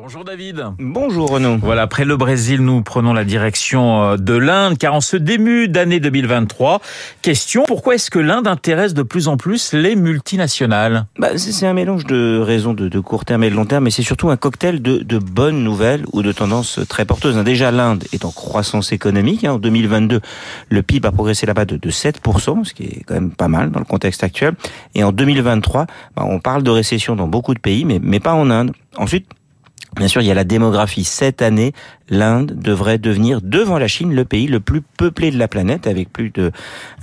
Bonjour David. Bonjour Renaud. Voilà, après le Brésil, nous prenons la direction euh, de l'Inde, car en ce début d'année 2023, question, pourquoi est-ce que l'Inde intéresse de plus en plus les multinationales? Bah, C'est un mélange de raisons de, de, court terme et de long terme, mais c'est surtout un cocktail de, de, bonnes nouvelles ou de tendances très porteuses. Déjà, l'Inde est en croissance économique. Hein. En 2022, le PIB a progressé là-bas de, de 7%, ce qui est quand même pas mal dans le contexte actuel. Et en 2023, bah, on parle de récession dans beaucoup de pays, mais, mais pas en Inde. Ensuite, Bien sûr, il y a la démographie. Cette année, l'Inde devrait devenir, devant la Chine, le pays le plus peuplé de la planète, avec plus de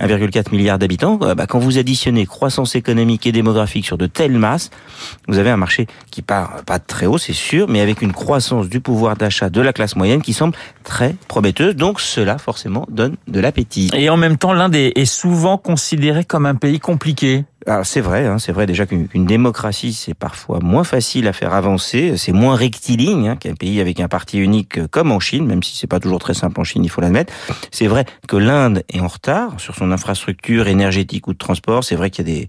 1,4 milliard d'habitants. Euh, bah, quand vous additionnez croissance économique et démographique sur de telles masses, vous avez un marché qui part pas très haut, c'est sûr, mais avec une croissance du pouvoir d'achat de la classe moyenne qui semble très prometteuse. Donc cela, forcément, donne de l'appétit. Et en même temps, l'Inde est souvent considéré comme un pays compliqué. Alors c'est vrai, hein, c'est vrai déjà qu'une démocratie c'est parfois moins facile à faire avancer, c'est moins rectiligne hein, qu'un pays avec un parti unique comme en Chine, même si c'est pas toujours très simple en Chine, il faut l'admettre. C'est vrai que l'Inde est en retard sur son infrastructure énergétique ou de transport. C'est vrai qu'il y a des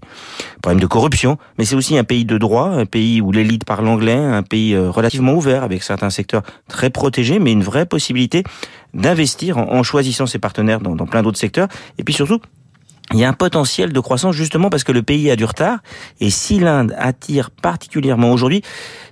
problèmes de corruption, mais c'est aussi un pays de droit, un pays où l'élite parle anglais, un pays euh, relativement ouvert avec certains secteurs très protégés, mais une vraie possibilité d'investir en, choisissant ses partenaires dans, dans plein d'autres secteurs. Et puis surtout, il y a un potentiel de croissance justement parce que le pays a du retard. Et si l'Inde attire particulièrement aujourd'hui,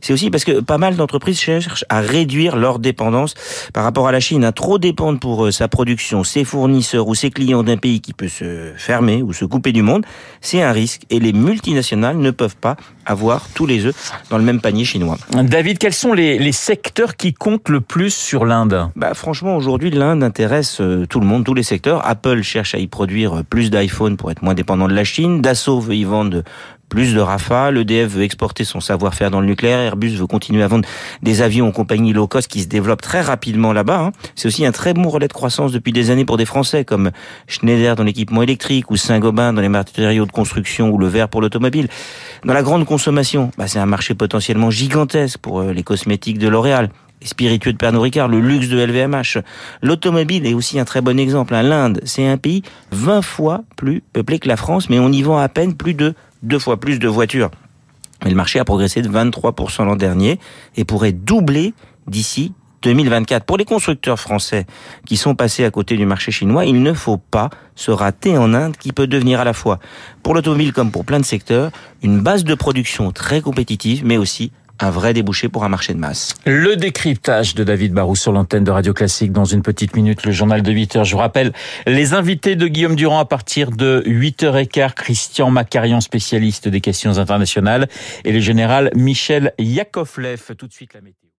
c'est aussi parce que pas mal d'entreprises cherchent à réduire leur dépendance par rapport à la Chine. À trop dépendre pour euh, sa production, ses fournisseurs ou ses clients d'un pays qui peut se fermer ou se couper du monde, c'est un risque. Et les multinationales ne peuvent pas avoir tous les œufs dans le même panier chinois. David, quels sont les, les secteurs qui comptent le plus sur l'Inde? Bah, Franchement, aujourd'hui, l'Inde intéresse euh, tout le monde, tous les secteurs. Apple cherche à y produire plus d'iPhone pour être moins dépendant de la Chine. Dassault veut y vendre plus de Rafale, EDF veut exporter son savoir-faire dans le nucléaire, Airbus veut continuer à vendre des avions aux compagnies low cost qui se développent très rapidement là-bas. Hein. C'est aussi un très bon relais de croissance depuis des années pour des Français comme Schneider dans l'équipement électrique ou Saint-Gobain dans les matériaux de construction ou le verre pour l'automobile. Dans la grande consommation, bah, c'est un marché potentiellement gigantesque pour euh, les cosmétiques de L'Oréal spiritueux de Pernod Ricard, le luxe de LVMH. L'automobile est aussi un très bon exemple. Hein. L'Inde, c'est un pays 20 fois plus peuplé que la France, mais on y vend à peine plus de deux fois plus de voitures. Mais le marché a progressé de 23% l'an dernier et pourrait doubler d'ici 2024. Pour les constructeurs français qui sont passés à côté du marché chinois, il ne faut pas se rater en Inde qui peut devenir à la fois, pour l'automobile comme pour plein de secteurs, une base de production très compétitive, mais aussi un vrai débouché pour un marché de masse. Le décryptage de David Barou sur l'antenne de Radio Classique dans une petite minute, le journal de 8 heures. Je vous rappelle les invités de Guillaume Durand à partir de 8h15, Christian Macarian, spécialiste des questions internationales, et le général Michel Yakovlev. Tout de suite la météo.